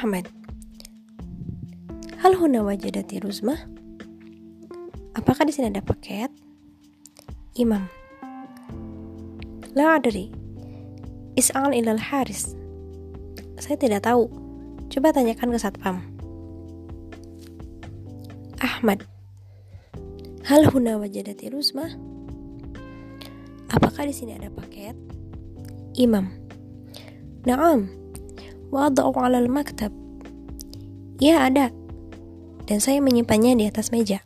Ahmad Hal huna wajadati Ruzma? Apakah di sini ada paket? Imam. La adri. Is'al ilal haris. Saya tidak tahu. Coba tanyakan ke satpam. Ahmad. Hal huna wajadati Ruzma? Apakah di sini ada paket? Imam. Naam Wada'u alal maktab Ya ada dan saya menyimpannya di atas meja.